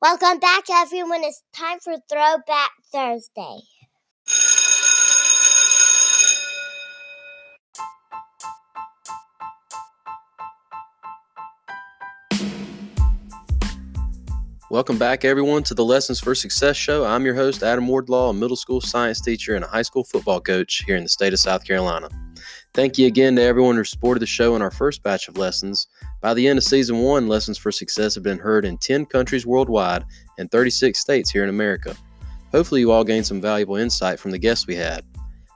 Welcome back, everyone. It's time for Throwback Thursday. Welcome back, everyone, to the Lessons for Success show. I'm your host, Adam Wardlaw, a middle school science teacher and a high school football coach here in the state of South Carolina. Thank you again to everyone who supported the show in our first batch of lessons. By the end of season one, Lessons for Success have been heard in 10 countries worldwide and 36 states here in America. Hopefully, you all gained some valuable insight from the guests we had.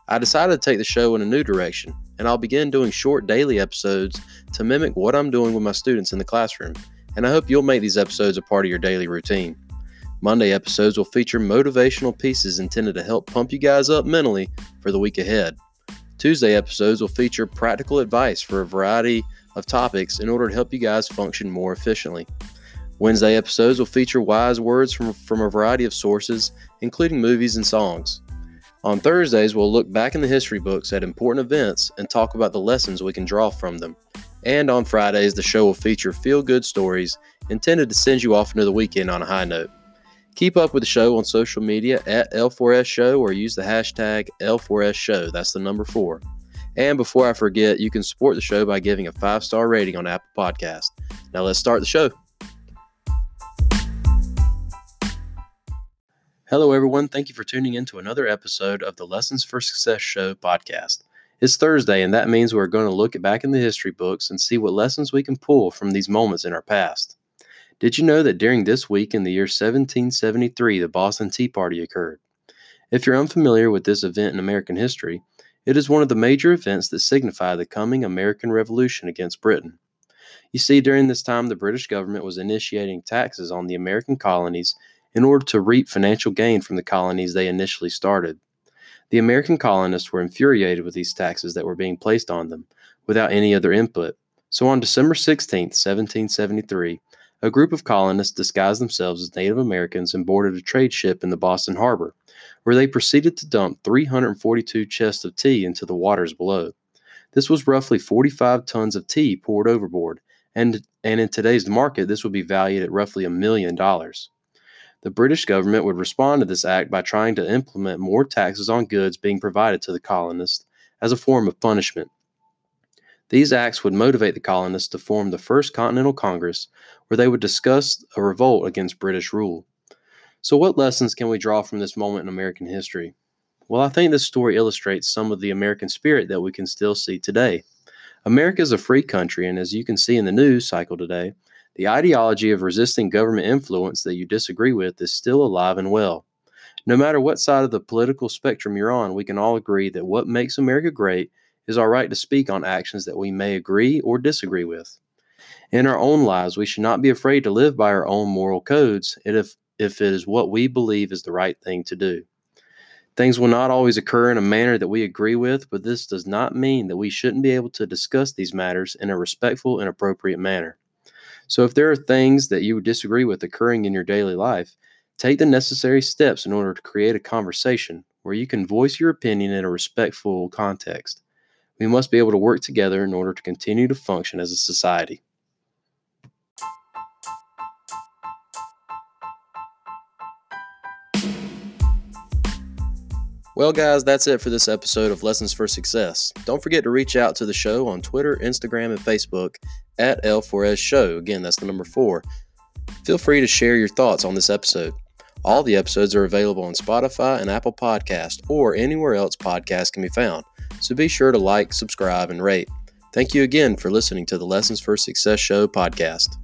I decided to take the show in a new direction, and I'll begin doing short daily episodes to mimic what I'm doing with my students in the classroom and I hope you'll make these episodes a part of your daily routine. Monday episodes will feature motivational pieces intended to help pump you guys up mentally for the week ahead. Tuesday episodes will feature practical advice for a variety of topics in order to help you guys function more efficiently. Wednesday episodes will feature wise words from, from a variety of sources, including movies and songs. On Thursdays, we'll look back in the history books at important events and talk about the lessons we can draw from them. And on Fridays, the show will feature feel good stories intended to send you off into the weekend on a high note. Keep up with the show on social media at L4S Show or use the hashtag L4S Show. That's the number four. And before I forget, you can support the show by giving a five star rating on Apple Podcast. Now let's start the show. Hello, everyone. Thank you for tuning in to another episode of the Lessons for Success Show podcast. It's Thursday, and that means we're going to look back in the history books and see what lessons we can pull from these moments in our past. Did you know that during this week in the year 1773, the Boston Tea Party occurred? If you're unfamiliar with this event in American history, it is one of the major events that signify the coming American Revolution against Britain. You see, during this time, the British government was initiating taxes on the American colonies in order to reap financial gain from the colonies they initially started. The American colonists were infuriated with these taxes that were being placed on them without any other input. So on December 16, 1773, a group of colonists disguised themselves as Native Americans and boarded a trade ship in the Boston harbor, where they proceeded to dump 342 chests of tea into the waters below. This was roughly 45 tons of tea poured overboard, and, and in today's market, this would be valued at roughly a million dollars. The British government would respond to this act by trying to implement more taxes on goods being provided to the colonists as a form of punishment. These acts would motivate the colonists to form the First Continental Congress, where they would discuss a revolt against British rule. So, what lessons can we draw from this moment in American history? Well, I think this story illustrates some of the American spirit that we can still see today. America is a free country, and as you can see in the news cycle today, the ideology of resisting government influence that you disagree with is still alive and well. No matter what side of the political spectrum you're on, we can all agree that what makes America great is our right to speak on actions that we may agree or disagree with. In our own lives, we should not be afraid to live by our own moral codes if, if it is what we believe is the right thing to do. Things will not always occur in a manner that we agree with, but this does not mean that we shouldn't be able to discuss these matters in a respectful and appropriate manner. So if there are things that you disagree with occurring in your daily life, take the necessary steps in order to create a conversation where you can voice your opinion in a respectful context. We must be able to work together in order to continue to function as a society. Well, guys, that's it for this episode of Lessons for Success. Don't forget to reach out to the show on Twitter, Instagram, and Facebook at L4S Show. Again, that's the number four. Feel free to share your thoughts on this episode. All the episodes are available on Spotify and Apple Podcast or anywhere else podcasts can be found. So be sure to like, subscribe, and rate. Thank you again for listening to the Lessons for Success Show podcast.